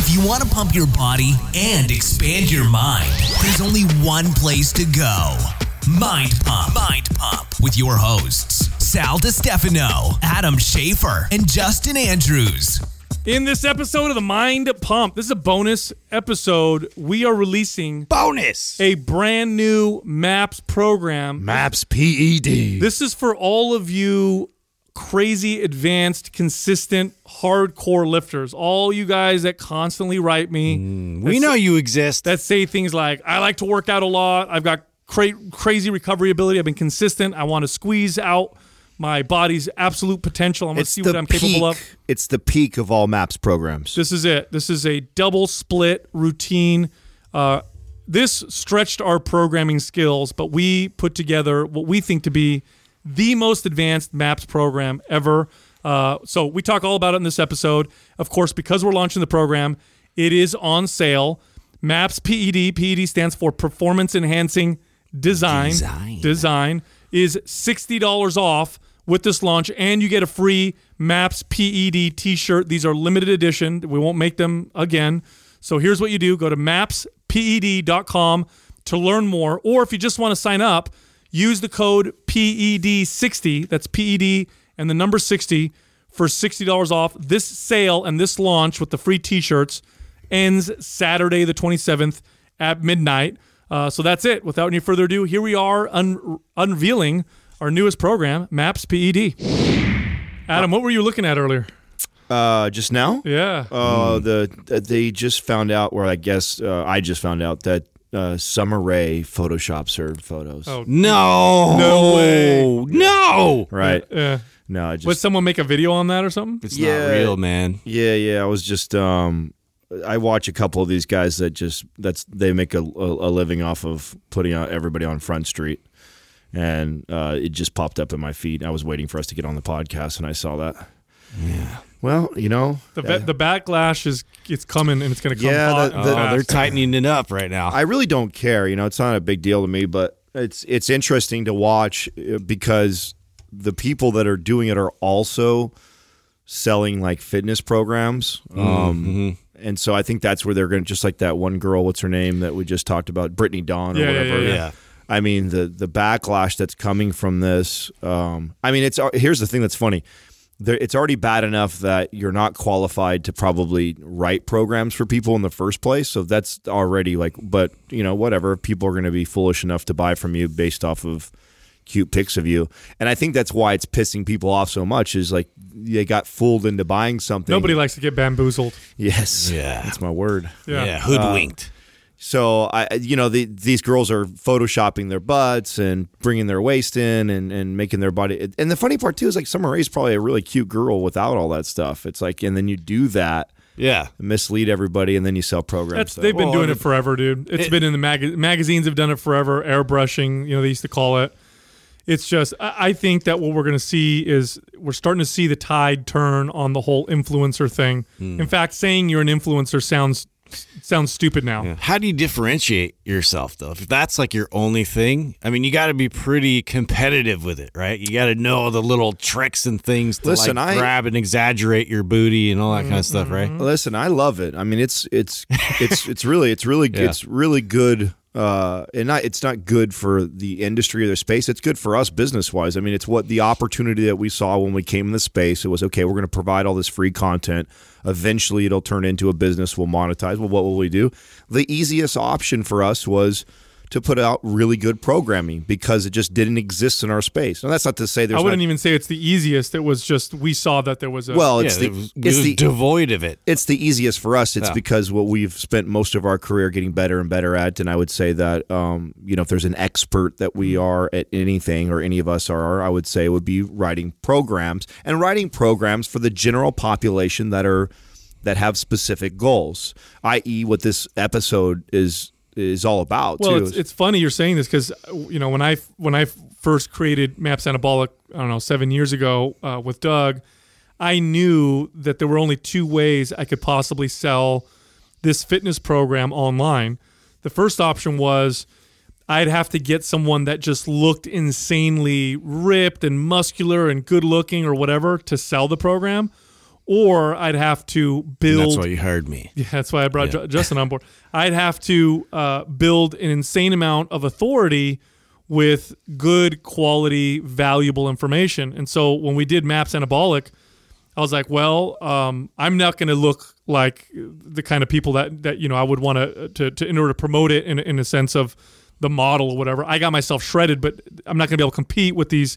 If you want to pump your body and expand your mind, there's only one place to go. Mind Pump. Mind Pump with your hosts, Sal DiStefano, Adam Schafer, and Justin Andrews. In this episode of the Mind Pump, this is a bonus episode. We are releasing Bonus. a brand new MAPS program. Maps PED. This is for all of you crazy, advanced, consistent, hardcore lifters. All you guys that constantly write me. we know you exist. that say things like, I like to work out a lot. I've got cra- crazy recovery ability. I've been consistent. I want to squeeze out my body's absolute potential. I want to see what I'm capable of. It's the peak of all maps programs. This is it. This is a double split routine. Uh, this stretched our programming skills, but we put together what we think to be the most advanced MAPS program ever. Uh, so we talk all about it in this episode. Of course, because we're launching the program, it is on sale. MAPS PED, PED stands for Performance Enhancing Design. Design. Design is $60 off with this launch, and you get a free MAPS PED t shirt. These are limited edition. We won't make them again. So here's what you do go to mapsped.com to learn more, or if you just want to sign up, use the code PED60. That's PED and the number 60 for $60 off. This sale and this launch with the free t shirts ends Saturday, the 27th at midnight. Uh, so that's it. Without any further ado, here we are un- unveiling our newest program, Maps PED. Adam, what were you looking at earlier? Uh, just now, Yeah. uh, the uh, they just found out, or I guess uh, I just found out that uh, Summer Rae photoshops her photos. Oh. no. No way. No. right? yeah. No, I just Would someone make a video on that or something? It's Yeah. not real, man. Yeah, yeah. I was just um I watch a couple of these guys that just that's they make a, a, a living off of putting out everybody on Front Street. And uh, it just popped up in my feed. I was waiting for us to get on the podcast and I saw that. Yeah. Well, you know, The, ba- the backlash is it's coming and it's going to come Yeah, hot the- the- Oh, they're tightening it up right now. I really don't care. You know, it's not a big deal to me, but it's it's interesting to watch uh, because the people that are doing it are also selling like fitness programs. Um, And so I think that's where they're going to just like that one girl. What's her name that we just talked about, Brittany Dawn or Yeah, yeah, whatever. yeah, yeah. I mean the the backlash that's coming from this. Um, I mean, it's here's the thing that's funny. There, it's already bad enough that you're not qualified to probably write programs for people in the first place. So that's already like, but you know, whatever. People are going to be foolish enough to buy from you based off of cute pics of you, and I think that's why it's pissing people off so much. Is like they got fooled into buying something. Nobody likes to get bamboozled. Yes. Yeah. That's my word. Yeah. Yeah, hoodwinked. Uh, So I, you know, the, these girls are photoshopping their butts and bringing their waist in and, and making their body. And the funny part too is like Summer Rae's probably a really cute girl without all that stuff. It's like, and then you do that, yeah. mislead everybody, and then you sell programs. That's So- they've been Well, doing the- it forever, dude. It's It- been in the mag- magazines have done it forever. Airbrushing, you know, they used to call it. It's just I, I think that what we're going to see is we're starting to see the tide turn on the whole influencer thing. Hmm. In fact, saying you're an influencer sounds sounds stupid now. How do you differentiate yourself though? If that's like your only thing, I mean, you got to be pretty competitive with it, right? You got to know the little tricks and things to Listen, like I- grab and exaggerate your booty and all that kind of stuff, mm-hmm. right? Mm-hmm. Listen, I love it. I mean, it's it's it's it's really it's really Yeah. it's really good. Uh, and not it's not good for the industry or the space. It's good for us business wise. I mean, it's what the opportunity that we saw when we came in the space. It was okay. We're going to provide all this free content. Eventually, it'll turn into a business. We'll monetize. Well, what will we do? The easiest option for us was to put out really good programming because it just didn't exist in our space. And that's not to say there's I wouldn't not, even say it's the easiest. It was just we saw that there was a well, it's yeah, the it was, it it's was the devoid of it. it's the easiest for us. It's Yeah. because what we've spent most of our career getting better and better at. And I would say that, um, you know, if there's an expert that we are at anything or any of us are, I would say it would be writing programs and writing programs for the general population that are that have specific goals, i.e., what this episode is is all about. Well, it's, it's funny you're saying this because you know when I when I first created Maps Anabolic, I don't know, seven years ago uh, with Doug, I knew that there were only two ways I could possibly sell this fitness program online. The first option was I'd have to get someone that just looked insanely ripped and muscular and good looking or whatever to sell the program. Or I'd have to build. And that's why you hired me. Yeah, that's why I brought Yeah. Justin on board. I'd have to uh, build an insane amount of authority with good quality, valuable information. And so when we did Maps Anabolic, I was like, well, um, I'm not going to look like the kind of people that that you know I would want to to in order to promote it in in a sense of the model or whatever. I got myself shredded, but I'm not going to be able to compete with these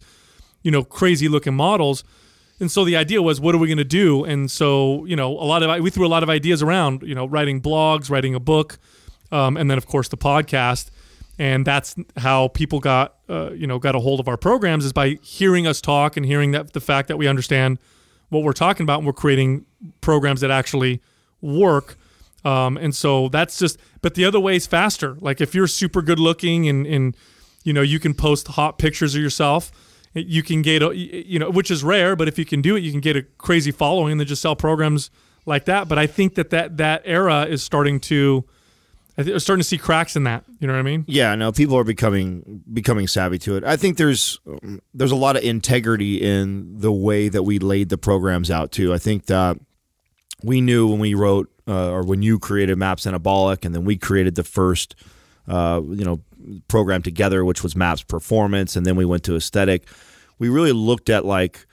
you know crazy looking models. And so the idea was, what are we going to do? And so you know, a lot of we threw a lot of ideas around. You know, writing blogs, writing a book, um, and then of course the podcast. And that's how people got uh, you know got a hold of our programs is by hearing us talk and hearing that the fact that we understand what we're talking about and we're creating programs that actually work. Um, and so that's just, but the other way is faster. Like if you're super good looking and, and, you know, you can post hot pictures of yourself, you can get, a, you know, which is rare, but if you can do it, you can get a crazy following and then just sell programs like that. But I think that that, that era is starting to, I think we're starting to see cracks in that. You know what I mean? Yeah, no, people are becoming becoming savvy to it. I think there's there's a lot of integrity in the way that we laid the programs out too. I think that we knew when we wrote uh, or when you created Maps Anabolic, and then we created the first uh, you know program together, which was Maps Performance, and then we went to Aesthetic. We really looked at like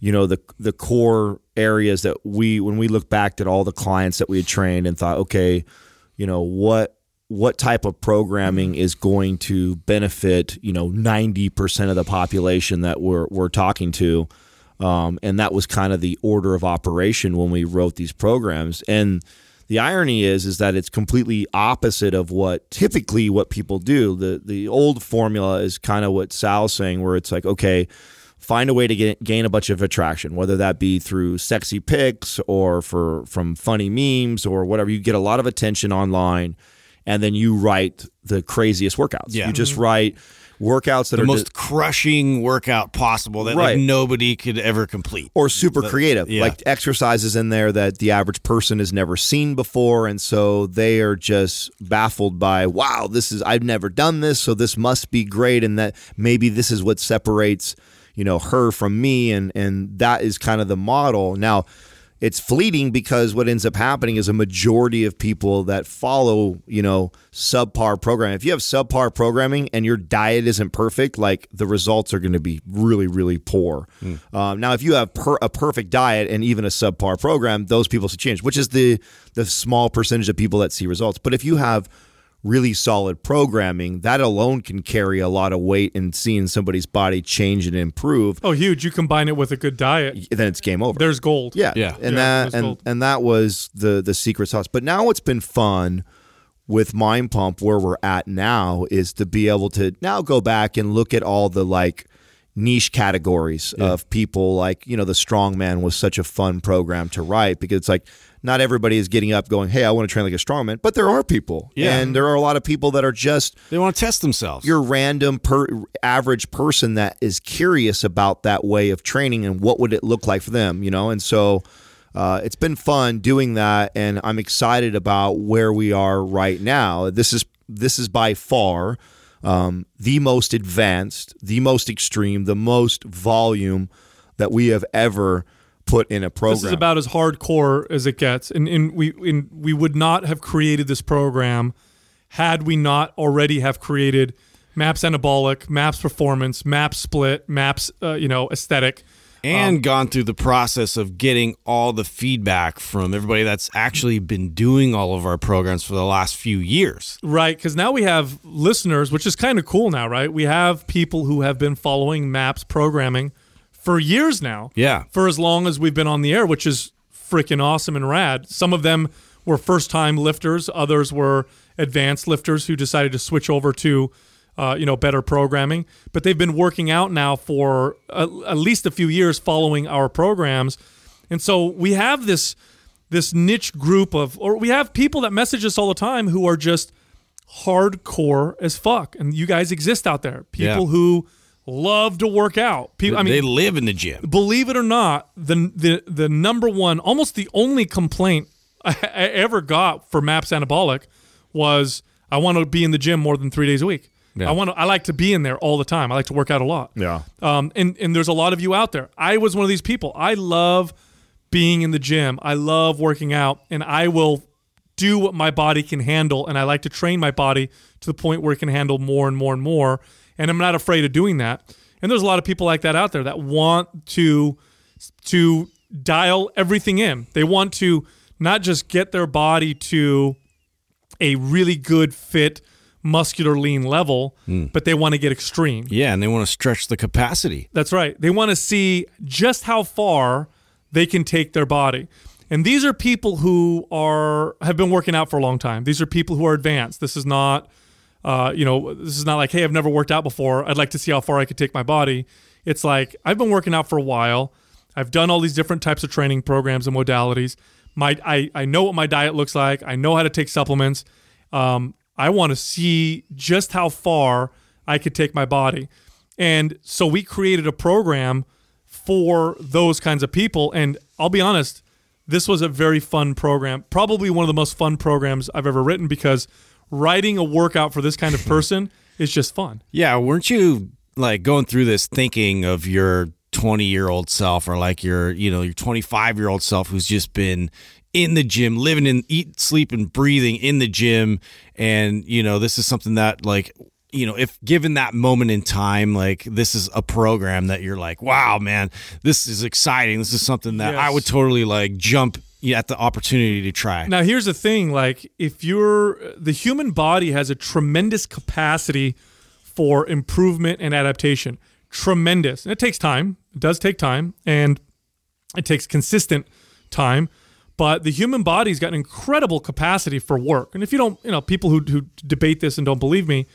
you know the the core areas that we when we look back at all the clients that we had trained and thought, okay, you know what what type of programming is going to benefit you know 90% of the population that we're, we're talking to um, and that was kind of the order of operation when we wrote these programs and the irony is is that it's completely opposite of what typically what people do the the old formula is kind of what sal's saying where it's like okay find a way to get, gain a bunch of attraction, whether that be through sexy pics or for from funny memes or whatever. You get a lot of attention online, and then you write the craziest workouts. Yeah. You just mm-hmm. write workouts that are The are most crushing workout possible that Right. like nobody could ever complete. or super creative, yeah. like exercises in there that the average person has never seen before, and so they are just baffled by, wow, this is I've never done this, so this must be great, and that maybe this is what separates you know her from me, and and that is kind of the model now. It's fleeting because what ends up happening is a majority of people that follow, you know, subpar programming. If you have subpar programming and your diet isn't perfect, like the results are going to be really, really poor. Um, now, if you have per, a perfect diet and even a subpar program, those people should change, which is the the small percentage of people that see results. But if you have really solid programming, that alone can carry a lot of weight in seeing somebody's body change and improve. Oh, huge. You combine it with a good diet. Then it's game over. There's gold. Yeah, Yeah. and Yeah, that and gold. and that was the the secret sauce. But now what's been fun with Mind Pump, where we're at now, is to be able to now go back and look at all the like niche categories of people. Like you know, the Strongman was such a fun program to write because it's like not everybody is getting up going, "Hey, I want to train like a strongman," but there are people, Yeah. and there are a lot of people that are just They want to test themselves. your random per average person that is curious about that way of training and what would it look like for them you know and so uh, it's been fun doing that and i'm excited about where we are right now this is this is by far um, the most advanced the most extreme the most volume that we have ever put in a program This is about as hardcore as it gets, and, and we and we would not have created this program had we not already have created Maps Anabolic, Maps Performance, Maps Split, Maps uh, you know Aesthetic. and gone through the process of getting all the feedback from everybody that's actually been doing all of our programs for the last few years. Right, because now we have listeners, which is kind of cool now, right? We have people who have been following Maps programming for years now. Yeah. For as long as we've been on the air, which is freaking awesome and rad. Some of them were first time lifters, others were advanced lifters who decided to switch over to uh, you know better programming but they've been working out now for a, at least a few years following our programs and so we have this this niche group of or we have people that message us all the time who are just hardcore as fuck and you guys exist out there people Yeah. who love to work out people i mean they live in the gym. believe it or not, the the the number one, almost the only complaint I, I ever got for Maps Anabolic was I want to be in the gym more than three days a week. Yeah. I want to. I like to be in there all the time. I like to work out a lot. Yeah. Um, and and there's a lot of you out there. I was one of these people. I love being in the gym. I love working out, and I will do what my body can handle. And I like to train my body to the point where it can handle more and more and more. And I'm not afraid of doing that. And there's a lot of people like that out there that want to to dial everything in. They want to not just get their body to a really good fit muscular lean level, hmm. but they want to get extreme. Yeah, and they want to stretch the capacity. That's right. They want to see just how far they can take their body. And these are people who are have been working out for a long time. These are people who are advanced. This is not uh, you know, this is not like, hey, I've never worked out before. I'd like to see how far I could take my body. It's like I've been working out for a while. I've done all these different types of training programs and modalities. My I, I know what my diet looks like. I know how to take supplements. Um, I want to see just how far I could take my body. And so we created a program for those kinds of people. And I'll be honest, this was a very fun program. Probably one of the most fun programs I've ever written because writing a workout for this kind of person is just fun. Yeah, weren't you like going through this thinking of your 20 year old self or like your, you know, your 25 year old self who's just been in the gym, living in eat, sleep, and breathing in the gym. And, you know, this is something that like you know, if given that moment in time, like this is a program that you're like, wow, man, this is exciting. This is something that I would totally like jump at the opportunity to try. Now, here's the thing like, if you're the human body has a tremendous capacity for improvement and adaptation. Tremendous. And it takes time. It does take time. And it takes consistent time. But the human body's got an incredible capacity for work. And if you don't, you know, people who, who debate this and don't believe me,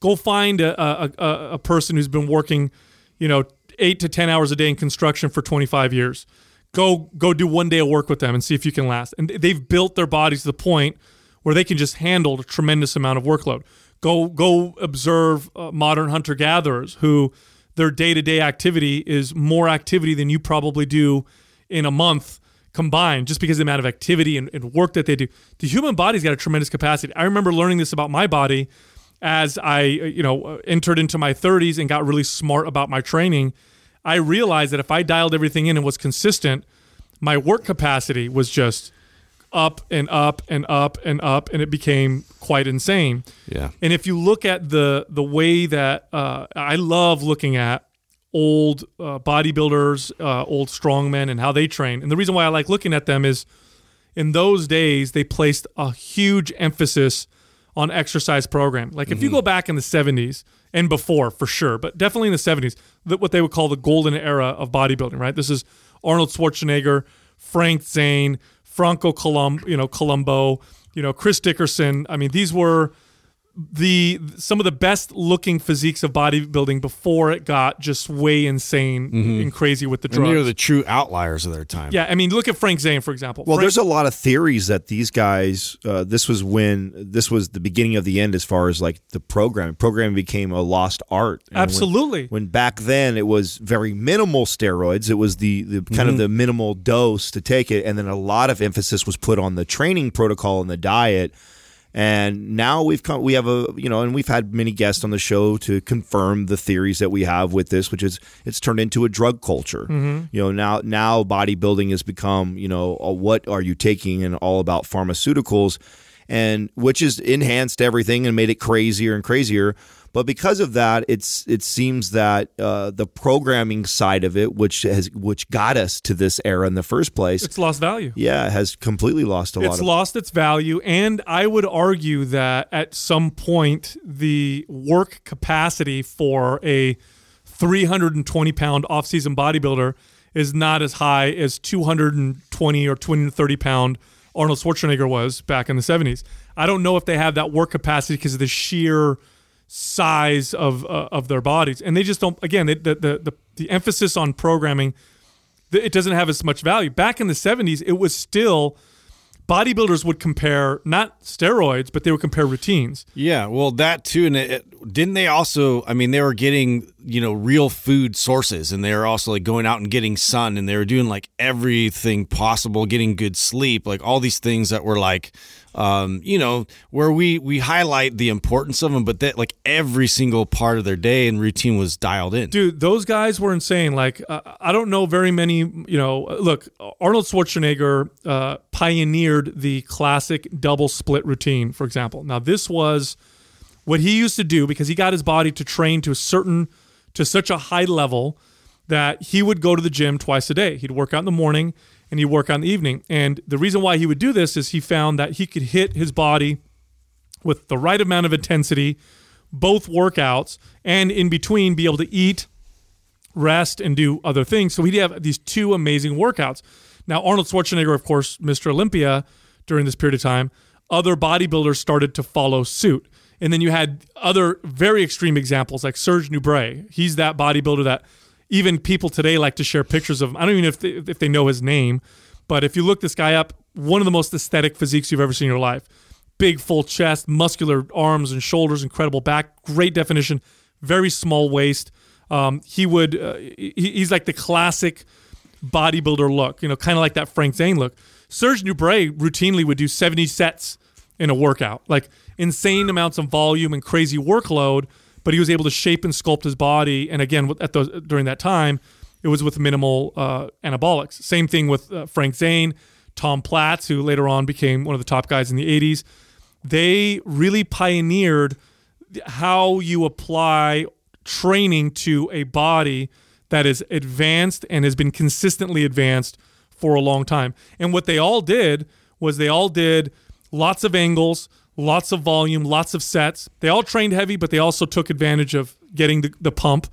go find a, a, a, person who's been working, you know, eight to 10 hours a day in construction for 25 years. Go, go do one day of work with them and see if you can last. And they've built their bodies to the point where they can just handle a tremendous amount of workload. Go, go observe uh, modern hunter gatherers who their day to day activity is more activity than you probably do in a month combined just because of the amount of activity and, and work that they do. The human body's got a tremendous capacity. I remember learning this about my body as I, uh, you know, uh, entered into my 30s and got really smart about my training. I realized that if I dialed everything in and was consistent, my work capacity was just up and up and up and up, and it became quite insane. Yeah. And if you look at the the way that uh, I love looking at old uh, bodybuilders, uh, old strongmen, and how they train, and the reason why I like looking at them is in those days they placed a huge emphasis on exercise program. Like if you go back in the 70s and before for sure, but definitely in the 70s, what they would call the golden era of bodybuilding, right? This is Arnold Schwarzenegger, Frank Zane, Franco Colum, you know, Columbu, you know, Chris Dickerson. I mean, these were the some of the best looking physiques of bodybuilding before it got just way insane and crazy with the And they drugs. were the true outliers of their time. yeah, I mean, look at Frank Zane for example. Well, Frank- there's a lot of theories that these guys. Uh, this was when this was the beginning of the end, as far as like the programming. Programming became a lost art. And absolutely. When, back then it was very minimal steroids, it was the, the kind of the minimal dose to take it, and then a lot of emphasis was put on the training protocol and the diet. And now we've come, we have a, you know, and we've had many guests on the show to confirm the theories that we have with this, which is it's turned into a drug culture. Mm-hmm. You know, now now bodybuilding has become, you know, a what are you taking and all about pharmaceuticals, and which has enhanced everything and made it crazier and crazier. But because of that, it's it seems that uh, the programming side of it, which has which got us to this era in the first place, it's lost value. yeah, it has completely lost a lot it's lost its value and i would argue that at some point the work capacity for a 320 pound off-season bodybuilder is not as high as 220 or 230 pound arnold schwarzenegger was back in the 70s i don't know if they have that work capacity because of the sheer size of uh, of their bodies and they just don't again they, the, the the the emphasis on programming it doesn't have as much value back in the 70s it was still bodybuilders would compare not steroids, but they would compare routines. Yeah, well, that too, and it, it- didn't they also? I mean, they were getting you know real food sources and they were also like going out and getting sun and they were doing like everything possible getting good sleep like all these things that were like um, you know where we we highlight the importance of them but that like every single part of their day and routine was dialed in. Dude those guys were insane. Like uh, i don't know very many you know look arnold schwarzenegger uh, pioneered the classic double split routine for example. Now this was what he used to do because he got his body to train to a certain to such a high level that he would go to the gym twice a day. He'd work out in the morning and he'd work in the evening. And the reason why he would do this is he found that he could hit his body with the right amount of intensity both workouts and in between be able to eat rest and do other things. So he'd have these two amazing workouts. Now arnold schwarzenegger of course mr olympia during this period of time other bodybuilders started to follow suit. And then you had other very extreme examples like serge nubret he's that bodybuilder that even people today like to share pictures of him i don't even know if they, if they know his name but if you look this guy up one of the most aesthetic physiques you've ever seen in your life big full chest, muscular arms and shoulders, incredible back, great definition, very small waist. Um, he would uh, he, he's like the classic bodybuilder look, you know, kind of like that Frank Zane look. Serge Nubret routinely would do 70 sets in a workout, like insane amounts of volume and crazy workload, but he was able to shape and sculpt his body. And again, at those during that time, it was with minimal uh, anabolics. Same thing with uh, Frank Zane, Tom Platz, who later on became one of the top guys in the 80s they really pioneered how you apply training to a body that is advanced and has been consistently advanced for a long time. And what they all did was they all did lots of angles, lots of volume, lots of sets. They all trained heavy, but they also took advantage of getting the, the pump.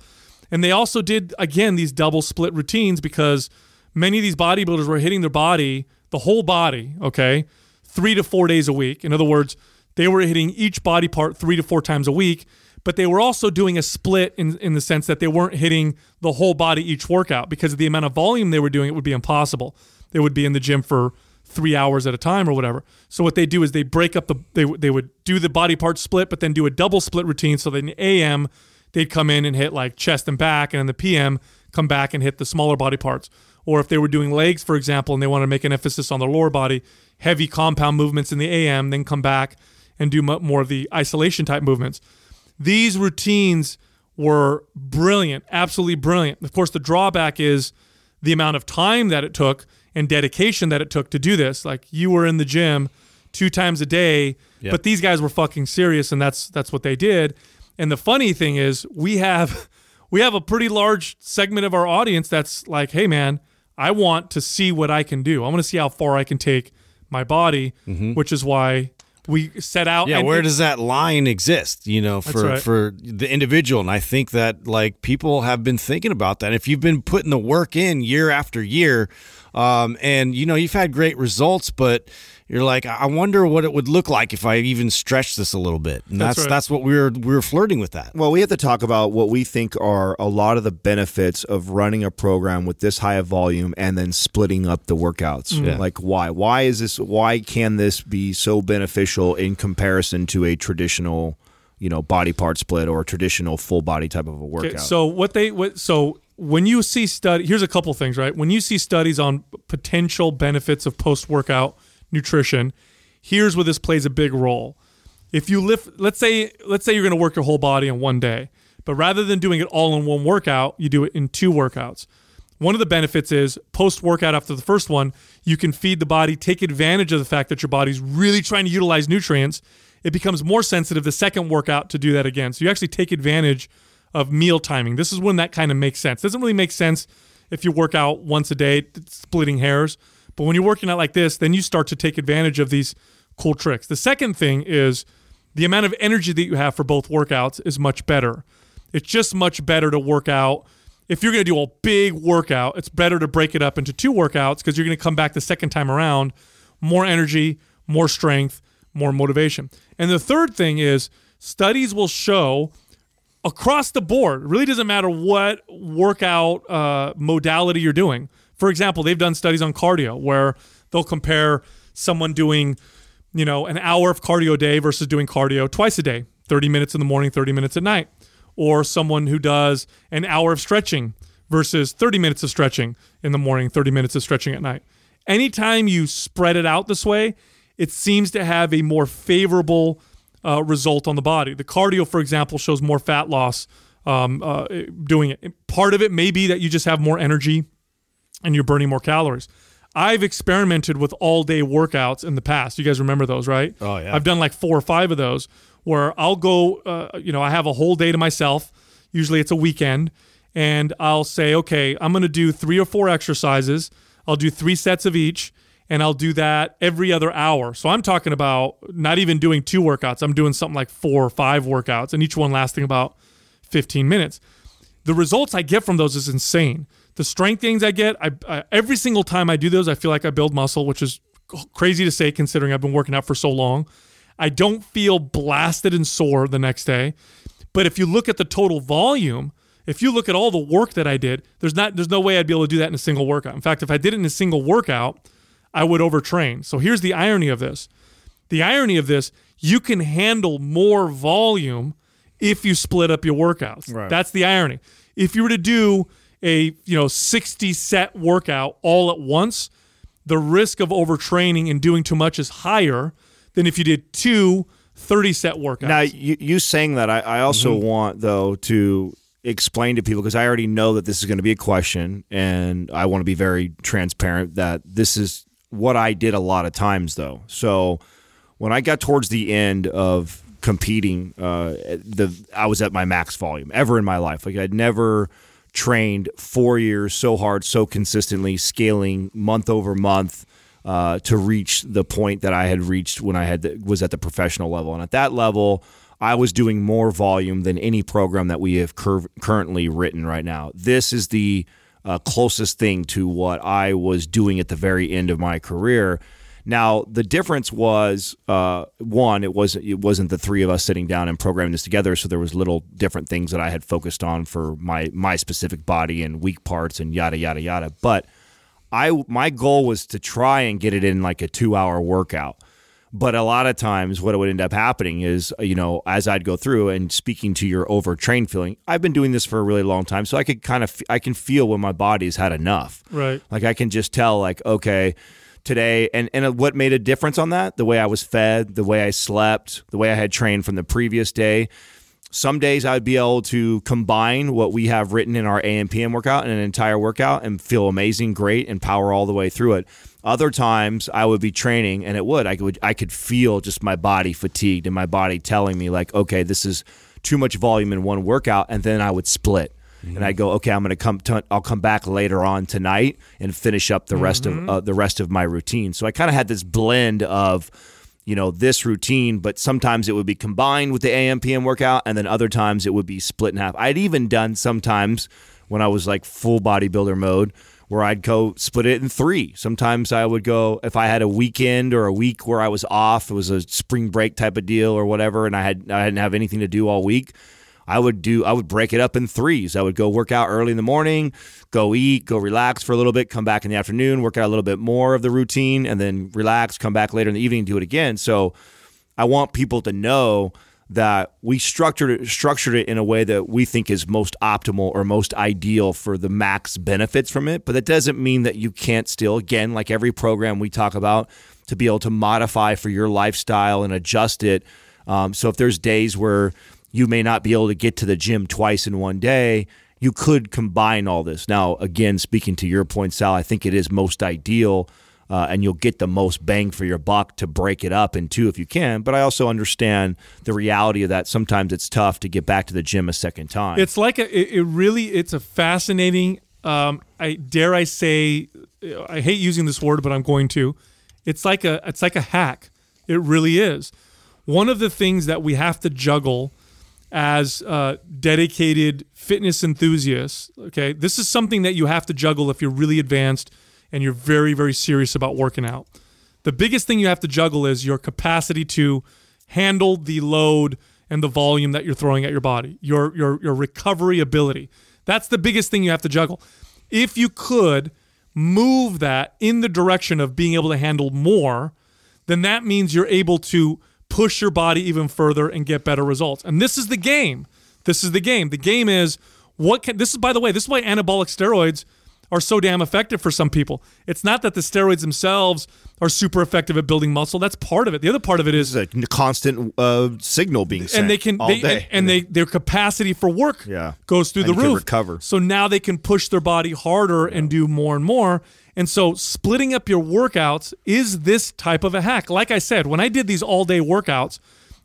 And they also did, again, these double split routines because many of these bodybuilders were hitting their body, the whole body, okay? three to four days a week. In other words, they were hitting each body part three to four times a week, but they were also doing a split in, in the sense that they weren't hitting the whole body each workout because of the amount of volume they were doing, it would be impossible. They would be in the gym for three hours at a time or whatever. So what they do is they break up the they they would do the body part split, but then do a double split routine. So then in the AM they'd come in and hit like chest and back, and in the PM come back and hit the smaller body parts. Or if they were doing legs, for example, and they want to make an emphasis on the lower body, heavy compound movements in the AM, then come back and do more of the isolation type movements. These routines were brilliant, absolutely brilliant. Of course, the drawback is the amount of time that it took and dedication that it took to do this. Like you were in the gym two times a day, yep. but these guys were fucking serious, and that's that's what they did. And the funny thing is, we have we have a pretty large segment of our audience that's like, hey man, I want to see what I can do. I want to see how far I can take my body, mm-hmm. which is why we set out. Yeah, where does that line exist? You know, for right. for the individual, and I think that like people have been thinking about that. If you've been putting the work in year after year, um, and you know you've had great results, but you're like, I wonder what it would look like if I even stretch this a little bit. And that's that's, right. that's what we were we were flirting with that. Well, we have to talk about what we think are a lot of the benefits of running a program with this high of volume and then splitting up the workouts. Mm. Yeah. Like why? Why is this why can this be so beneficial in comparison to a traditional, you know, body part split or a traditional full body type of a workout? Okay, so what they what so when you see study here's a couple things, right? When you see studies on potential benefits of post workout nutrition. Here's where this plays a big role. If you lift, let's say, let's say you're going to work your whole body in one day, but rather than doing it all in one workout, you do it in two workouts. One of the benefits is post workout after the first one, you can feed the body, take advantage of the fact that your body's really trying to utilize nutrients. It becomes more sensitive the second workout to do that again. So you actually take advantage of meal timing. This is when that kind of makes sense. Doesn't really make sense if you work out once a day, splitting hairs. But when you're working out like this, then you start to take advantage of these cool tricks. The second thing is the amount of energy that you have for both workouts is much better. It's just much better to work out. If you're going to do a big workout, it's better to break it up into two workouts because you're going to come back the second time around more energy, more strength, more motivation. And the third thing is studies will show across the board, really doesn't matter what workout uh, modality you're doing. For example, they've done studies on cardio where they'll compare someone doing, you know, an hour of cardio a day versus doing cardio twice a day, 30 minutes in the morning, 30 minutes at night. or someone who does an hour of stretching versus 30 minutes of stretching in the morning, 30 minutes of stretching at night. Anytime you spread it out this way, it seems to have a more favorable uh, result on the body. The cardio, for example, shows more fat loss um, uh, doing it. Part of it may be that you just have more energy and you're burning more calories. I've experimented with all day workouts in the past. You guys remember those, right? Oh, yeah. I've done like four or five of those where I'll go, uh, you know, I have a whole day to myself. Usually it's a weekend. And I'll say, okay, I'm going to do three or four exercises. I'll do three sets of each. And I'll do that every other hour. So I'm talking about not even doing two workouts. I'm doing something like four or five workouts, and each one lasting about 15 minutes. The results I get from those is insane. The strength gains I get, I, I, every single time I do those, I feel like I build muscle, which is crazy to say considering I've been working out for so long. I don't feel blasted and sore the next day. But if you look at the total volume, if you look at all the work that I did, there's not there's no way I'd be able to do that in a single workout. In fact, if I did it in a single workout, I would overtrain. So here's the irony of this. The irony of this, you can handle more volume if you split up your workouts. Right. That's the irony. If you were to do a, you know, 60 set workout all at once, the risk of overtraining and doing too much is higher than if you did two 30 set workouts. Now, you, you saying that, I, I also Mm-hmm. want, though, to explain to people because I already know that this is going to be a question, and I want to be very transparent that this is what I did a lot of times, though. So when I got towards the end of competing, uh, the I was at my max volume ever in my life. Like I'd never trained four years so hard, so consistently, scaling month over month uh, to reach the point that I had reached when I had the, was at the professional level. And at that level, I was doing more volume than any program that we have cur- currently written right now. This is the uh, closest thing to what I was doing at the very end of my career. Now the difference was uh, one, it wasn't it wasn't the three of us sitting down and programming this together. So there was little different things that I had focused on for my my specific body and weak parts and yada yada yada. But I my goal was to try and get it in like a two hour workout. But a lot of times, what would end up happening is, you know, as I'd go through and speaking to your overtrained feeling, I've been doing this for a really long time, so I could kind of I can feel when my body's had enough. Right. Like I can just tell, like, okay, today, and and what made a difference on that? The way I was fed, the way I slept, the way I had trained from the previous day. Some days I'd be able to combine what we have written in our AM PM workout in an entire workout and feel amazing, great, and power all the way through it. Other times I would be training and it would I could I could feel just my body fatigued and my body telling me like, okay, this is too much volume in one workout, and then I would split. And I go, okay, I'm going to come. i I'll come back later on tonight and finish up the rest of uh, the rest of my routine. So I kind of had this blend of, you know, this routine, but sometimes it would be combined with the AM PM workout, and then other times it would be split in half. I'd even done sometimes when I was like full bodybuilder mode where I'd go split it in three. Sometimes I would go if I had a weekend or a week where I was off, it was a spring break type of deal or whatever, and I had I didn't have anything to do all week. I would do I would break it up in threes. I would go work out early in the morning, go eat, go relax for a little bit, come back in the afternoon, work out a little bit more of the routine, and then relax, come back later in the evening, do it again. So I want people to know that we structured it structured it in a way that we think is most optimal or most ideal for the max benefits from it. But that doesn't mean that you can't still, again, like every program we talk about, to be able to modify for your lifestyle and adjust it. Um, so if there's days where you may not be able to get to the gym twice in one day, you could combine all this. Now, again, speaking to your point, Sal, I think it is most ideal. Uh, and you'll get the most bang for your buck to break it up in two if you can. But I also understand the reality of that. Sometimes it's tough to get back to the gym a second time. It's like a, it, really, it's a fascinating. Um, I dare I say, I hate using this word, but I'm going to. It's like a, it's like a hack. It really is. One of the things that we have to juggle as uh, dedicated fitness enthusiasts. Okay, this is something that you have to juggle if you're really advanced and you're very, very serious about working out. The biggest thing you have to juggle is your capacity to handle the load and the volume that you're throwing at your body, your your your recovery ability. That's the biggest thing you have to juggle. If you could move that in the direction of being able to handle more, then that means you're able to push your body even further and get better results. And this is the game. This is the game. The game is what can this is by the way, this is why anabolic steroids are so damn effective for some people. It's not that the steroids themselves are super effective at building muscle. That's part of it. The other part of it is a constant uh, signal being sent and they can all they, day. and, and they their capacity for work Yeah. goes through And the roof. recover. So now they can push their body harder and do more and more. And so splitting up your workouts is this type of a hack. Like I said, when I did these all day workouts,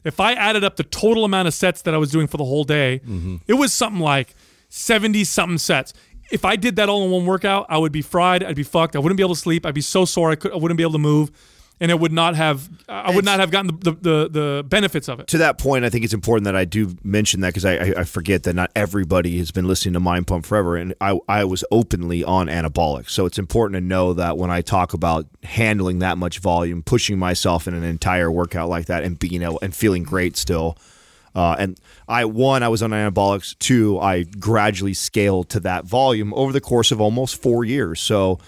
if I added up the total amount of sets that I was doing for the whole day, Mm-hmm. it was something like 70 something sets. If I did that all in one workout, I would be fried. I'd be fucked. I wouldn't be able to sleep. I'd be so sore. I, could, I wouldn't be able to move. And it would not have, I would not have gotten the, the, the, benefits of it. to that point, I think it's important that I do mention that because I, I, I forget that not everybody has been listening to Mind Pump forever, and I, I was openly on anabolic. So it's important to know that when I talk about handling that much volume, pushing myself in an entire workout like that, and being able and feeling great still. Uh, and I one, I was on anabolics. Two, I gradually scaled to that volume over the course of almost four years. So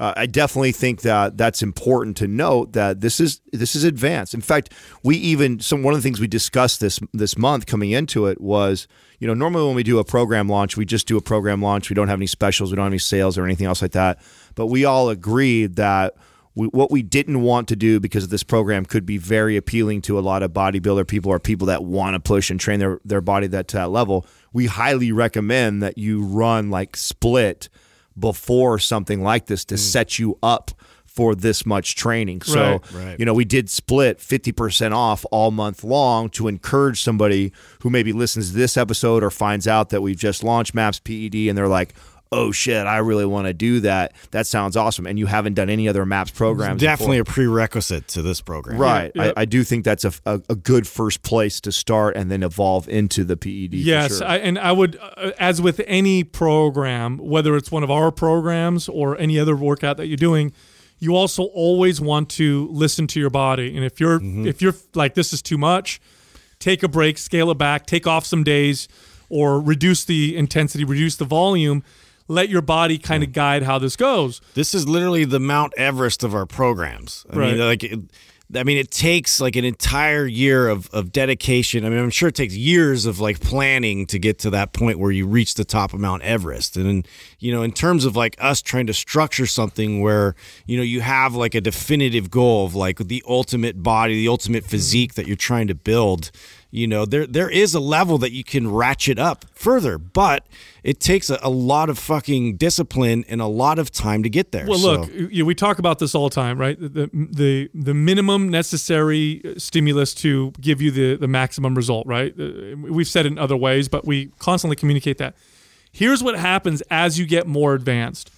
uh, I definitely think that that's important to note that this is this is advanced. In fact, we even some one of the things we discussed this this month coming into it was you know normally when we do a program launch we just do a program launch we don't have any specials we don't have any sales or anything else like that. But we all agreed that we, what we didn't want to do because this program could be very appealing to a lot of bodybuilder people or people that want to push and train their their body that to that level. We highly recommend that you run like split before something like this to mm. set you up for this much training. So, Right, right. you know, we did split 50% off all month long to encourage somebody who maybe listens to this episode or finds out that we've just launched Maps PED and they're like, oh shit, I really want to do that. That sounds awesome. And you haven't done any other Maps programs. Definitely before. a prerequisite to this program. Right. Yeah, yeah. I, I do think that's a, a, a good first place to start and then evolve into the PED. for Yes, sure. I, and I would, uh, as with any program, whether it's one of our programs or any other workout that you're doing, you also always want to listen to your body. And if you're if you're like this is too much, take a break, scale it back, take off some days, or reduce the intensity, reduce the volume. Let your body kind of hmm. guide how this goes. This is literally the Mount Everest of our programs. I mean, like, it, I mean, it takes like an entire year of, of dedication. I mean, I'm sure it takes years of like planning to get to that point where you reach the top of Mount Everest. And, you know, in terms of like us trying to structure something where, you know, you have like a definitive goal of like the ultimate body, the ultimate mm-hmm. physique that you're trying to build, you know, there there is a level that you can ratchet up further, but it takes a, a lot of fucking discipline and a lot of time to get there. Well, So- look, you know, we talk about this all the time, right? The the the minimum necessary stimulus to give you the the maximum result, right? Uh, We've said it in other ways, but we constantly communicate that. Here's what happens as you get more advanced.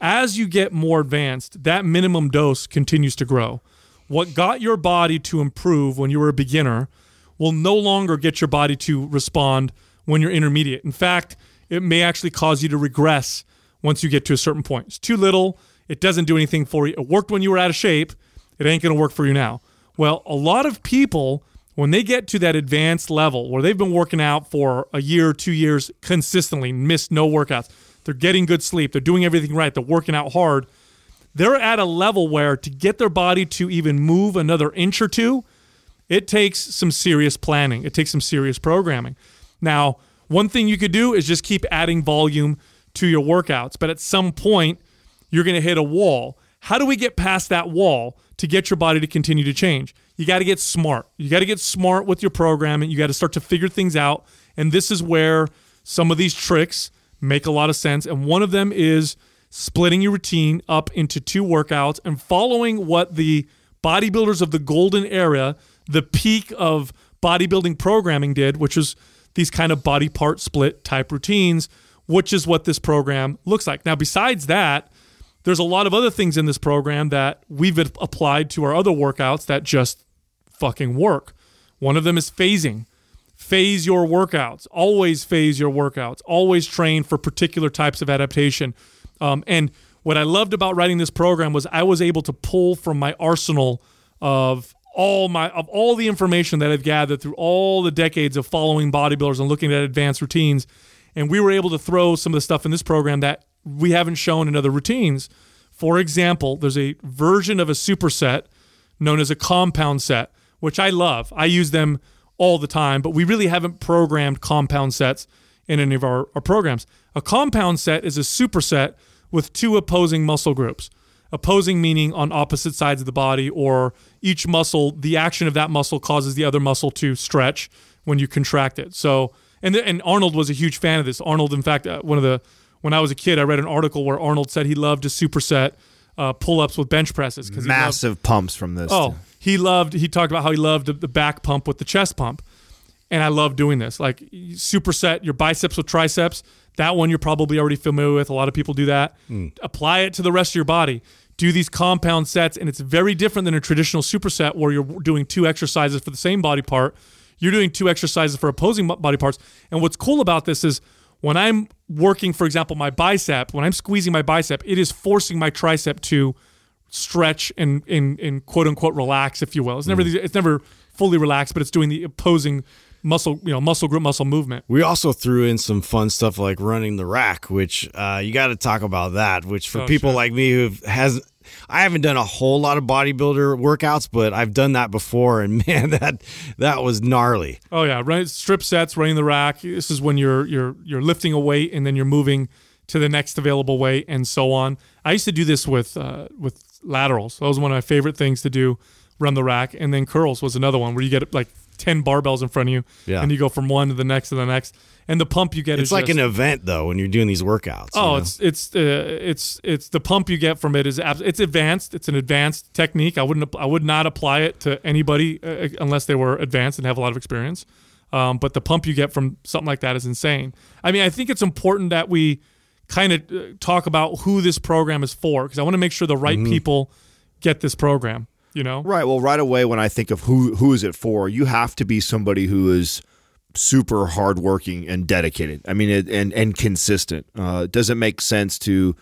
As you get more advanced, that minimum dose continues to grow. What got your body to improve when you were a beginner will no longer get your body to respond when you're intermediate. In fact, it may actually cause you to regress once you get to a certain point. It's too little. It doesn't do anything for you. It worked when you were out of shape. It ain't to work for you now. Well, a lot of people, when they get to that advanced level where they've been working out for a year, two years consistently, missed no workouts, they're getting good sleep, they're doing everything right, they're working out hard, they're at a level where to get their body to even move another inch or two, it takes some serious planning. It takes some serious programming. Now, one thing you could do is just keep adding volume to your workouts, but at some point, you're going to hit a wall. How do we get past that wall to get your body to continue to change? You got to get smart. You got to get smart with your programming. You got to start to figure things out. And this is where some of these tricks make a lot of sense. And one of them is splitting your routine up into two workouts and following what the bodybuilders of the golden era, the peak of bodybuilding programming did, which was these kind of body part split type routines, which is what this program looks like. Now, besides that, there's a lot of other things in this program that we've applied to our other workouts that just fucking work. One of them is phasing. Phase your workouts. Always phase your workouts. Always train for particular types of adaptation. Um, and what I loved about writing this program was I was able to pull from my arsenal of all my of all the information that I've gathered through all the decades of following bodybuilders and looking at advanced routines. And we were able to throw some of the stuff in this program that we haven't shown in other routines. For example, there's a version of a superset known as a compound set, which I love. I use them all the time, but we really haven't programmed compound sets in any of our, our programs. A compound set is a superset with two opposing muscle groups. Opposing meaning on opposite sides of the body, or each muscle, the action of that muscle causes the other muscle to stretch when you contract it. So, and and Arnold was a huge fan of this. Arnold, in fact, uh, one of the when I was a kid, I read an article where Arnold said he loved to superset uh, pull-ups with bench presses because Massive pumps from this. Oh, he loved. He talked about how he loved the back pump with the chest pump, and I love doing this. Like superset your biceps with triceps. That one you're probably already familiar with. A lot of people do that. Apply it to the rest of your body. Do these compound sets, and it's very different than a traditional superset where you're doing two exercises for the same body part. You're doing two exercises for opposing body parts. And what's cool about this is when I'm working, for example, my bicep, when I'm squeezing my bicep, it is forcing my tricep to stretch and, and, and quote unquote relax, if you will. It's never hmm. it's never fully relaxed, but it's doing the opposing muscle, you know, muscle group muscle movement. We also threw in some fun stuff like running the rack, which uh, you got to talk about that. Which for Oh, people sure. like me who has, I haven't done a whole lot of bodybuilder workouts, but I've done that before, and man, that that was gnarly. Oh yeah, right. Strip sets, running the rack. This is when you're you're you're lifting a weight and then you're moving to the next available weight and so on. I used to do this with uh, with laterals. That was one of my favorite things to do. Run the rack and then curls was another one where you get like ten barbells in front of you Yeah. and you go from one to the next to the next. And the pump you get It's is like just, an event though when you're doing these workouts. you Oh, know? it's it's uh, it's it's the pump you get from it is abs- it's advanced. It's an advanced technique. I wouldn't I would not apply it to anybody uh, unless they were advanced and have a lot of experience. Um, but the pump you get from something like that is insane. I mean, I think it's important that we kind of uh, talk about who this program is for because I want to make sure the right people get this program. You know, Right. Well, right away when I think of who who is it for, you have to be somebody who is super hardworking and dedicated. I mean, it, and and consistent. Uh, it doesn't make sense to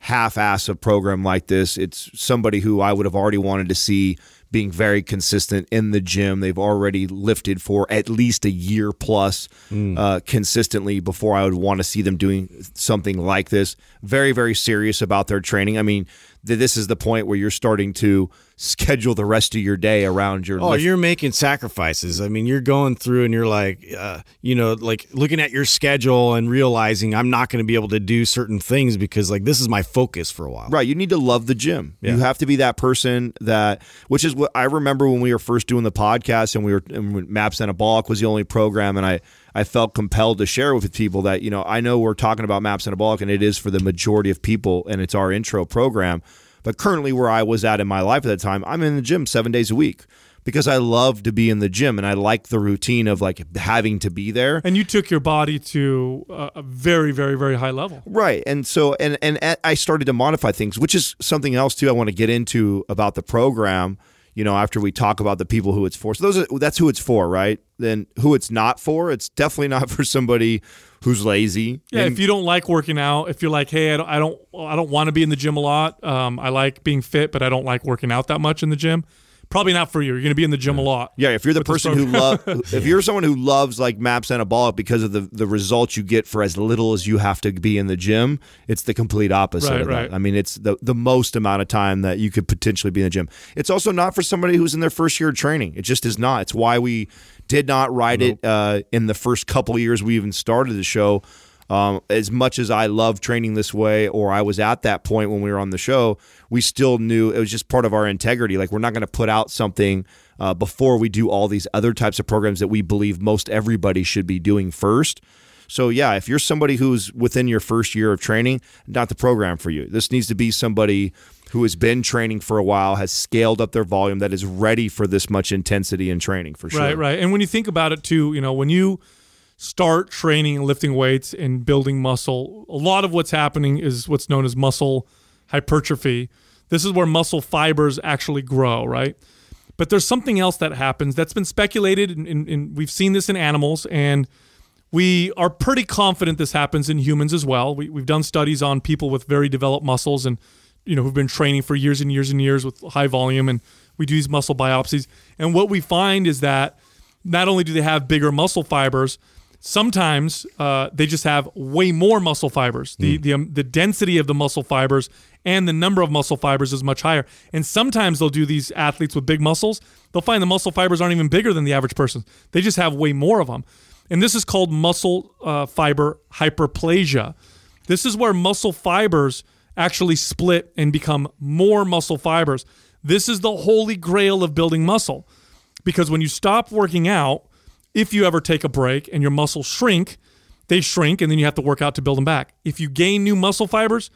half-ass a program like this. It's somebody who I would have already wanted to see being very consistent in the gym. They've already lifted for at least a year plus uh, consistently before I would want to see them doing something like this. Very, very serious about their training. I mean, th- this is the point where you're starting to schedule the rest of your day around your. Oh, lift- you're making sacrifices. I mean, you're going through and you're like, uh, you know, like looking at your schedule and realizing I'm not going to be able to do certain things because, like, this is my focus for a while. Right. You need to love the gym. You have to be that person that, which is what I remember when we were first doing the podcast and we were, and Maps Anabolic was the only program. And I, I felt compelled to share with people that, you know, I know we're talking about Maps Anabolic and it is for the majority of people and it's our intro program. But currently, where I was at in my life at that time, I'm in the gym seven days a week because I love to be in the gym and I like the routine of like having to be there. and you took your body to a, a very, very, very high level. Right. And so and and I started to modify things, which is something else too I want to get into about the program, you know, after we talk about the people who it's for. So those are, that's who it's for, right? Then who it's not for, it's definitely not for somebody who's lazy. Yeah, And- if you don't like working out, if you're like, hey, I don't, I don't, I don't want to be in the gym a lot. Um, I like being fit, but I don't like working out that much in the gym. Probably not for you. You're going to be in the gym a lot. yeah, if you're the person who love, if you're someone who loves like maps anabolic because of the the results you get for as little as you have to be in the gym, it's the complete opposite Right, of that. right. I mean, it's the the most amount of time that you could potentially be in the gym. It's also not for somebody who's in their first year of training. It just is not. It's why we did not write it uh, in the first couple years we even started the show. Um, as much as I love training this way, or I was at that point when we were on the show, we still knew it was just part of our integrity. Like we're not going to put out something uh, before we do all these other types of programs that we believe most everybody should be doing first. So yeah, if you're somebody who's within your first year of training, not the program for you. This needs to be somebody who has been training for a while, has scaled up their volume, that is ready for this much intensity in training for sure. Right, right. And when you think about it too, you know, when you start training and lifting weights and building muscle, a lot of what's happening is what's known as muscle hypertrophy. This is where muscle fibers actually grow, right? But there's something else that happens that's been speculated, and, we've seen this in animals, and we are pretty confident this happens in humans as well. We, we've done studies on people with very developed muscles and you know who've been training for years and years and years with high volume, and we do these muscle biopsies. And what we find is that not only do they have bigger muscle fibers, Sometimes uh, they just have way more muscle fibers. The the um, the density of the muscle fibers and the number of muscle fibers is much higher. And sometimes they'll do these athletes with big muscles. They'll find the muscle fibers aren't even bigger than the average person. They just have way more of them. And this is called muscle uh, fiber hyperplasia. This is where muscle fibers actually split and become more muscle fibers. This is the holy grail of building muscle. Because when you stop working out, if you ever take a break and your muscles shrink, they shrink and then you have to work out to build them back. If you gain new muscle fibers,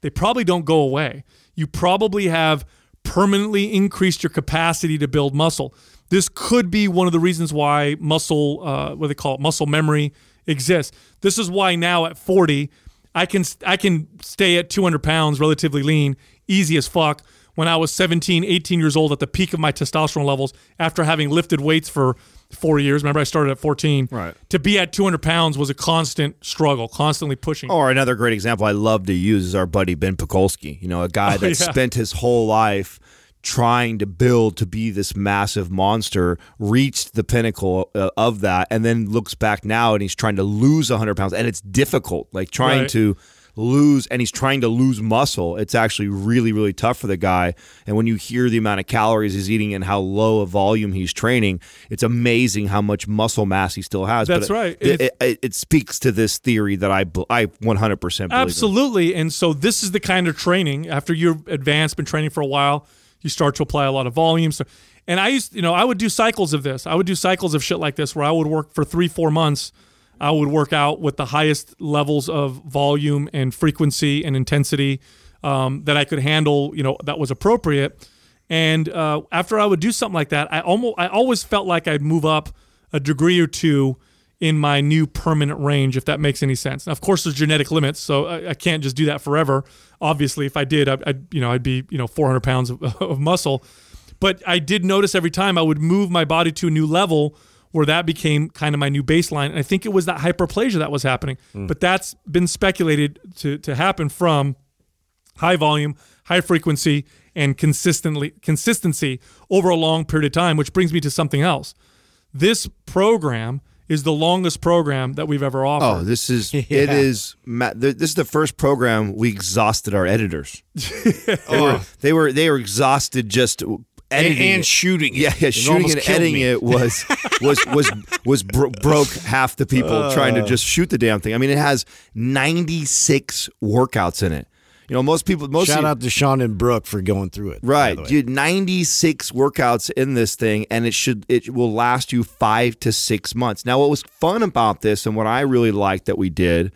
they probably don't go away. You probably have permanently increased your capacity to build muscle. This could be one of the reasons why muscle, uh, what they call it, muscle memory exists. This is why now at 40, I can I can stay at 200 pounds relatively lean, easy as fuck. When I was 17, 18 years old at the peak of my testosterone levels, after having lifted weights for four years. Remember, I started at 14. Right. To be at 200 pounds was a constant struggle, constantly pushing. Or another great example I love to use is our buddy Ben Pakulski. You know, a guy that yeah. spent his whole life trying to build to be this massive monster, reached the pinnacle uh, of that, and then looks back now and he's trying to lose 100 pounds, and it's difficult. Like trying Right. to lose and he's trying to lose muscle it's actually really really tough for the guy and when you hear the amount of calories he's eating and how low a volume he's training it's amazing how much muscle mass he still has That's But it- right. it, If- it, it speaks to this theory that i i 100% believe in. Absolutely. And so this is the kind of training after you're advanced, been training for a while, you start to apply a lot of volume. So, and I used, you know, I would do cycles of this. I would do cycles of shit like this where I would work for three, four months. I would work out with the highest levels of volume and frequency and intensity um, that I could handle, you know, that was appropriate. And uh, after I would do something like that, I almost, I always felt like I'd move up a degree or two in my new permanent range, if that makes any sense. Now, of course, there's genetic limits, so I, I can't just do that forever. Obviously, if I did, I, I'd you know I'd be you know 400 pounds of, of muscle. But I did notice every time I would move my body to a new level where that became kind of my new baseline. And I think it was that hyperplasia that was happening. Mm. But that's been speculated to to happen from high volume, high frequency, and consistently consistency over a long period of time, which brings me to something else. This program is the longest program that we've ever oh, offered. Oh, this is it is this is the first program we exhausted our editors. they, were, they were they were exhausted just editing and it. shooting. it. Yeah, yeah, It shooting and editing me. it was was was was bro- broke half the people trying to just shoot the damn thing. I mean, it has 96 workouts in it. You know, most people most Shout out to Sean and Brooke for going through it. Right, dude. Ninety six workouts in this thing, and it should it will last you five to six months. Now, what was fun about this, and what I really liked that we did,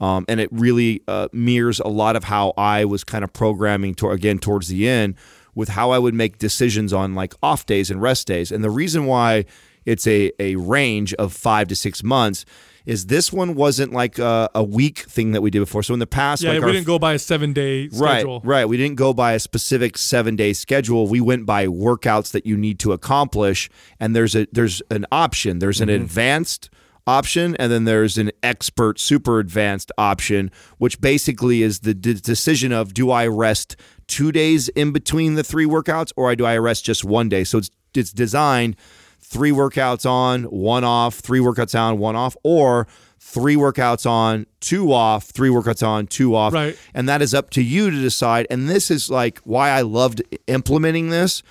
um, and it really uh, mirrors a lot of how I was kind of programming to, again towards the end with how I would make decisions on like off days and rest days. And the reason why it's a a range of five to six months is this one wasn't like a, a week thing that we did before. So in the past, yeah, like we our didn't go by a seven day schedule. Right, right. We didn't go by a specific seven day schedule. We went by workouts that you need to accomplish, and there's a there's an option. There's an mm-hmm. advanced option, and then there's an expert, super advanced option, which basically is the d- decision of do I rest two days in between the three workouts, or do I rest just one day? So it's it's designed three workouts on, one off, three workouts on, one off, or three workouts on, two off, three workouts on, two off. Right. And that is up to you to decide. And this is like why I loved implementing this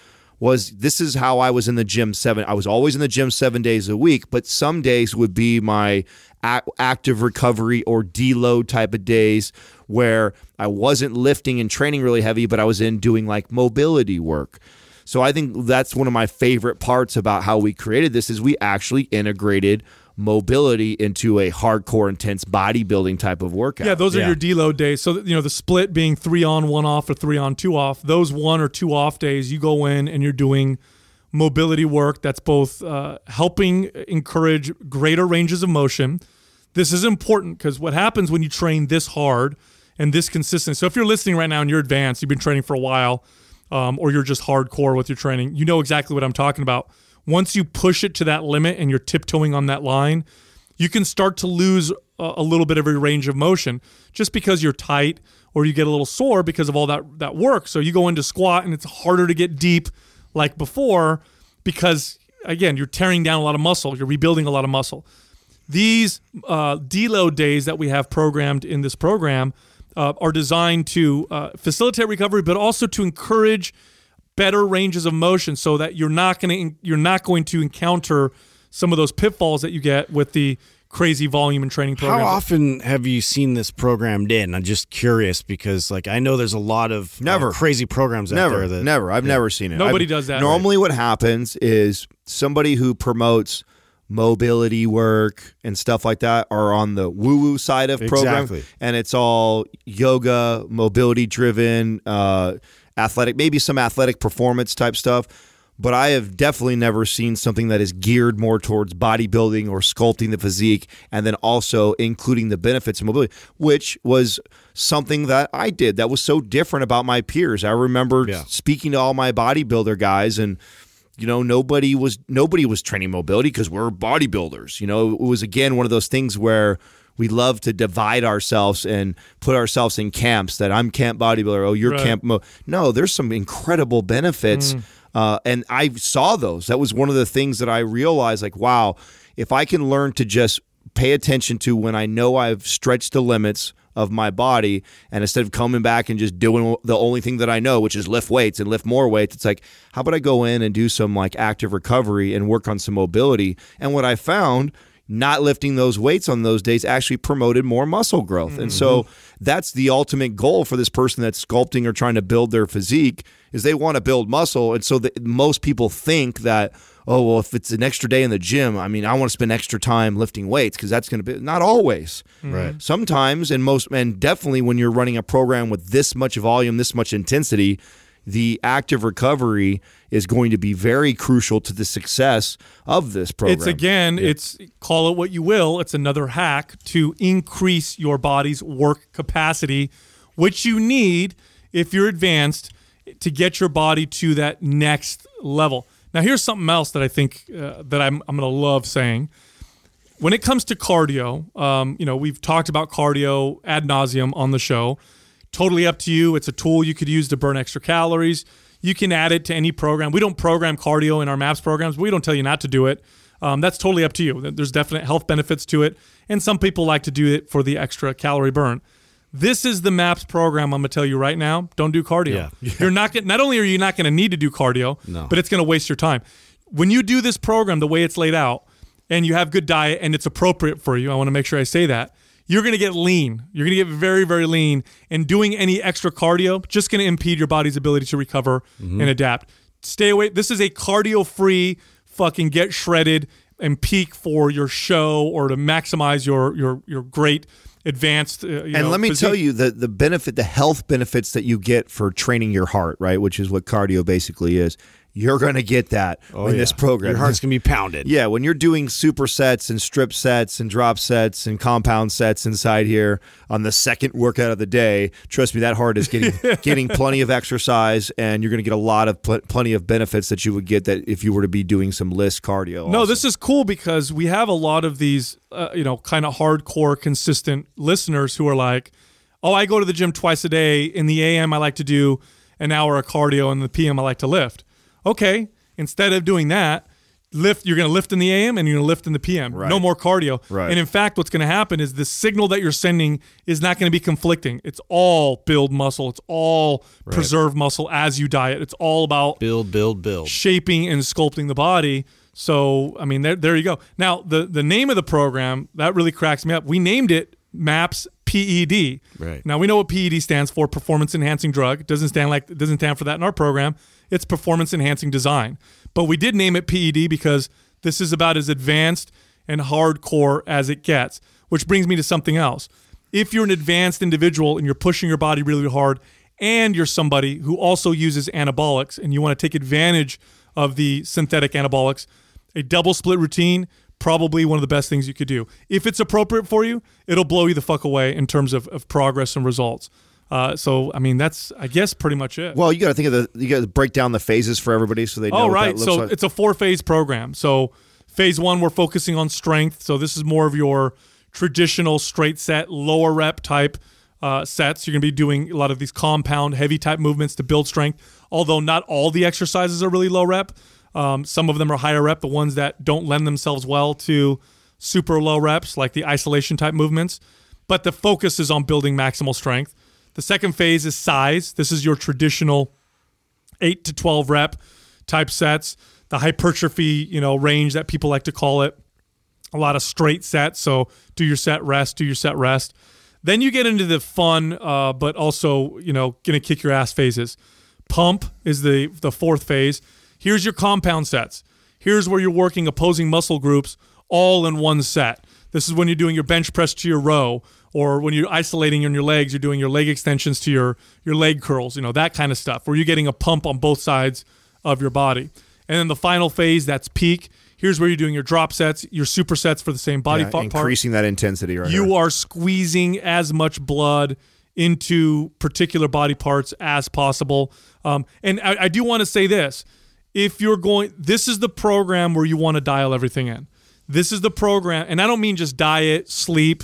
was this is how I was in the gym seven. I was always in the gym seven days a week, but some days would be my active recovery or deload type of days where I wasn't lifting and training really heavy, but I was in doing like mobility work. So I think that's one of my favorite parts about how we created this is we actually integrated mobility into a hardcore intense bodybuilding type of workout. Yeah, those are Yeah. your deload days. So you know the split being three on, one off, or three on, two off. Those one or two off days, you go in and you're doing mobility work that's both uh, helping encourage greater ranges of motion. This is important because what happens when you train this hard and this consistent. So if you're listening right now and you're advanced, you've been training for a while, um, or you're just hardcore with your training, you know exactly what I'm talking about. Once you push it to that limit and you're tiptoeing on that line, you can start to lose a, little bit of your range of motion just because you're tight or you get a little sore because of all that that work. So you go into squat and it's harder to get deep like before because again, you're tearing down a lot of muscle, you're rebuilding a lot of muscle. These uh, deload days that we have programmed in this program uh, are designed to uh, facilitate recovery, but also to encourage better ranges of motion, so that you're not going to you're not going to encounter some of those pitfalls that you get with the crazy volume and training program. How often have you seen this programmed in? I'm just curious because, like, I know there's a lot of uh, Never. crazy programs out Never, there that never. I've never seen it. Nobody I've- does that. Normally, what happens is somebody who promotes mobility work and stuff like that are on the woo-woo side of program, Exactly. and it's all yoga, mobility driven, uh, athletic, maybe some athletic performance type stuff. But I have definitely never seen something that is geared more towards bodybuilding or sculpting the physique, and then also including the benefits of mobility, which was something that I did that was so different about my peers. I remember Yeah. speaking to all my bodybuilder guys and you know nobody was nobody was training mobility because we're bodybuilders you know it was again one of those things where we love to divide ourselves and put ourselves in camps that i'm camp bodybuilder oh you're Right. camp mo no there's some incredible benefits uh, and i saw those. That was one of the things that i realized like wow if i can learn to just pay attention to when i know i've stretched the limits of my body and instead of coming back and just doing the only thing that I know which is lift weights and lift more weights it's like how about I go in and do some like active recovery and work on some mobility? And what I found not lifting those weights on those days actually promoted more muscle growth. And so mm-hmm. that's the ultimate goal for this person that's sculpting or trying to build their physique is they want to build muscle. And so the, most people think that oh well if it's an extra day in the gym i mean i want to spend extra time lifting weights because that's going to be not always. Mm-hmm. Right. sometimes and most and definitely when you're running a program with this much volume this much intensity the active recovery is going to be very crucial to the success of this program It's again, it's call it what you will. It's another hack to increase your body's work capacity, which you need if you're advanced to get your body to that next level. Now, here's something else that I think uh, that I'm I'm gonna love saying. When it comes to cardio, um, you know, we've talked about cardio ad nauseum on the show. Totally up to you. It's a tool you could use to burn extra calories. You can add it to any program. We don't program cardio in our MAPS programs. We don't tell you not to do it. Um, that's totally up to you. There's definite health benefits to it, and some people like to do it for the extra calorie burn. This is the MAPS program. I'm gonna tell you right now. Don't do cardio. Yeah. You're not. Get, not only are you not going to need to do cardio, No. but it's going to waste your time. When you do this program the way it's laid out, and you have good diet and it's appropriate for you, I want to make sure I say that. You're going to get lean. You're going to get very, very lean. And doing any extra cardio just going to impede your body's ability to recover and adapt. Stay away. This is a cardio-free, fucking get shredded and peak for your show or to maximize your your your great advanced. Uh, and know, let me physique. tell you the the benefit, the health benefits that you get for training your heart, right? Which is what cardio basically is. You're going to get that in this program. Oh, Your heart's gonna be pounded. Yeah, when you're doing super sets and strip sets and drop sets and compound sets inside here on the second workout of the day, trust me, that heart is getting getting plenty of exercise, and you're going to get a lot of pl- plenty of benefits that you would get that if you were to be doing some list cardio. No, also. this is cool because we have a lot of these, uh, you know, kind of hardcore, consistent listeners who are like, "Oh, I go to the gym twice a day. In the AM, I like to do an hour of cardio, and in the PM, I like to lift." Okay, instead of doing that, lift. You're going to lift in the AM and you're going to lift in the PM. Right. No more cardio. Right. And in fact, what's going to happen is the signal that you're sending is not going to be conflicting. It's all build muscle. It's all preserve muscle as you diet. It's all about Build, build, build. shaping and sculpting the body. So, I mean, there, there you go. Now, the the name of the program that really cracks me up. We named it MAPS PED. Right. Now we know what PED stands for, performance enhancing drug. It doesn't stand like it doesn't stand for that in our program. It's performance enhancing design. But we did name it PED because this is about as advanced and hardcore as it gets. Which brings me to something else. If you're an advanced individual and you're pushing your body really hard, and you're somebody who also uses anabolics and you want to take advantage of the synthetic anabolics, a double split routine probably one of the best things you could do. If it's appropriate for you, it'll blow you the fuck away in terms of, of progress and results. Uh, so I mean that's I guess pretty much it. Well, you got to think of the you got to break down the phases for everybody so they know. Oh right, so like. it's a four phase program. So phase one we're focusing on strength. So this is more of your traditional straight set, lower rep type uh, sets. You're gonna be doing a lot of these compound, heavy type movements to build strength. Although not all the exercises are really low rep. Um, some of them are higher rep. The ones that don't lend themselves well to super low reps, like the isolation type movements, but the focus is on building maximal strength. The second phase is size. This is your traditional 8 to 12 rep type sets, the hypertrophy, you know, range that people like to call it. A lot of straight sets, so do your set rest, do your set rest. Then you get into the fun, uh, but also you know gonna kick your ass phases. Pump is the the fourth phase. Here's your compound sets. Here's where you're working opposing muscle groups all in one set. This is when you're doing your bench press to your row, or when you're isolating on your legs, you're doing your leg extensions to your your leg curls. You know that kind of stuff, where you're getting a pump on both sides of your body. And then the final phase, that's peak. Here's where you're doing your drop sets, your supersets for the same body Yeah, part increasing that intensity right you here. are squeezing as much blood into particular body parts as possible. Um, and I, I do want to say this: if you're going, this is the program where you want to dial everything in. This is the program, and I don't mean just diet, sleep,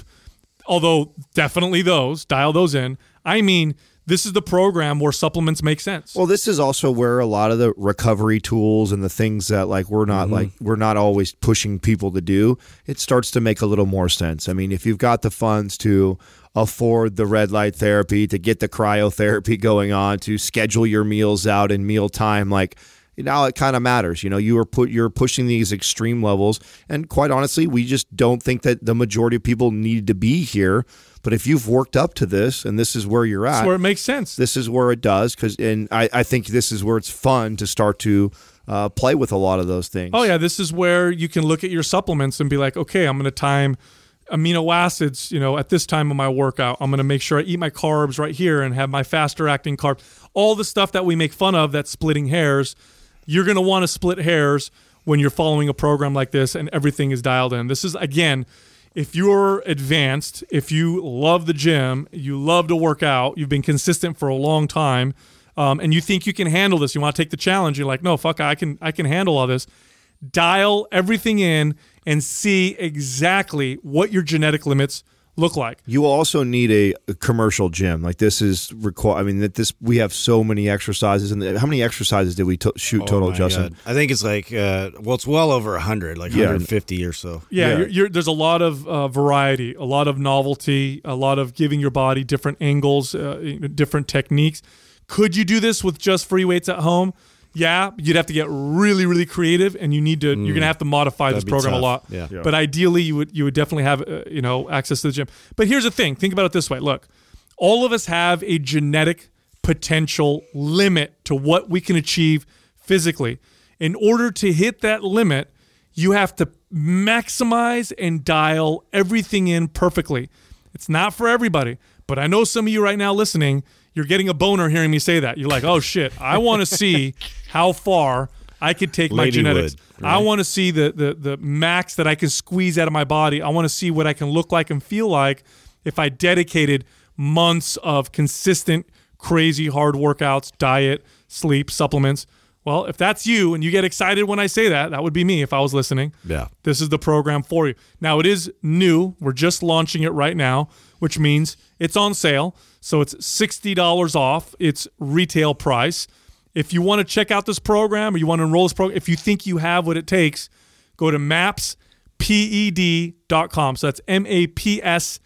although definitely those dial those in. I mean this is the program where supplements make sense. Well, this is also where a lot of the recovery tools and the things that like we're not mm-hmm. like we're not always pushing people to do, it starts to make a little more sense. I mean, if you've got the funds to afford the red light therapy, to get the cryotherapy going on, to schedule your meals out in meal time, like now it kind of matters. You know, you are put you're pushing these extreme levels, and quite honestly, we just don't think that the majority of people need to be here. But if you've worked up to this, and this is where you're at, That's where it makes sense. this is where it does because and I, I think this is where it's fun to start to uh, play with a lot of those things Oh yeah, this is where you can look at your supplements and be like, okay, I'm going to time amino acids, you know, at this time of my workout. I'm going to make sure I eat my carbs right here and have my faster acting carb. All the stuff that we make fun of that's splitting hairs, you're going to want to split hairs when you're following a program like this and everything is dialed in. This is again, if you're advanced, if you love the gym, you love to work out, you've been consistent for a long time, um, and you think you can handle this, you want to take the challenge. You're like, no, fuck, I can, I can handle all this. Dial everything in and see exactly what your genetic limits look like. you also need a, a commercial gym like this is require i mean that this we have so many exercises and how many exercises did we to- shoot total Oh my justin God. I think it's like uh, well, it's well over hundred, like Yeah. 150 or so. Yeah, Yeah. You're, you're, there's a lot of uh, variety, a lot of novelty, a lot of giving your body different angles, uh, different techniques. Could you do this with just free weights at home? Yeah, you'd have to get really, really creative, and you need to. You're gonna have to modify this That'd be program a lot. Yeah. Yeah. But ideally, you would you would definitely have uh, you know access to the gym. But here's the thing: think about it this way. Look, all of us have a genetic potential limit to what we can achieve physically. In order to hit that limit, you have to maximize and dial everything in perfectly. It's not for everybody, but I know some of you right now listening, you're getting a boner hearing me say that. You're like, oh shit, I want to see how far I could take my genetics. would, I want to see the, the the max that I can squeeze out of my body. I want to see what I can look like and feel like if I dedicated months of consistent, crazy hard workouts, diet, sleep, supplements. Well, if that's you and you get excited when I say that, that would be me if I was listening. Yeah. This is the program for you. Now, it is new. We're just launching it right now, which means it's on sale. So it's $60 off its retail price. If you want to check out this program or you want to enroll this program, if you think you have what it takes, go to mapsped.com. So that's M A P S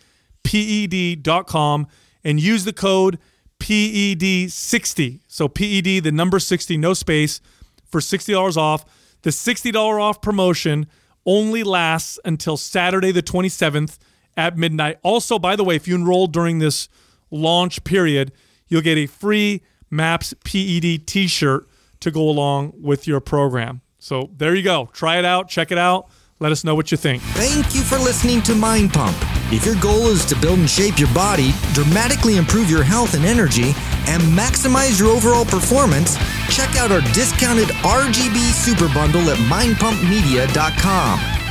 P E D.com and use the code PED60. So PED, the number 60, no space, for $60 off. The $60 off promotion only lasts until Saturday, the 27th at midnight. Also, by the way, if you enroll during this launch period, you'll get a free MAPS PED t shirt to go along with your program. So there you go. Try it out, check it out. Let us know what you think. Thank you for listening to Mind Pump. If your goal is to build and shape your body, dramatically improve your health and energy, and maximize your overall performance, check out our discounted RGB Super Bundle at mindpumpmedia.com.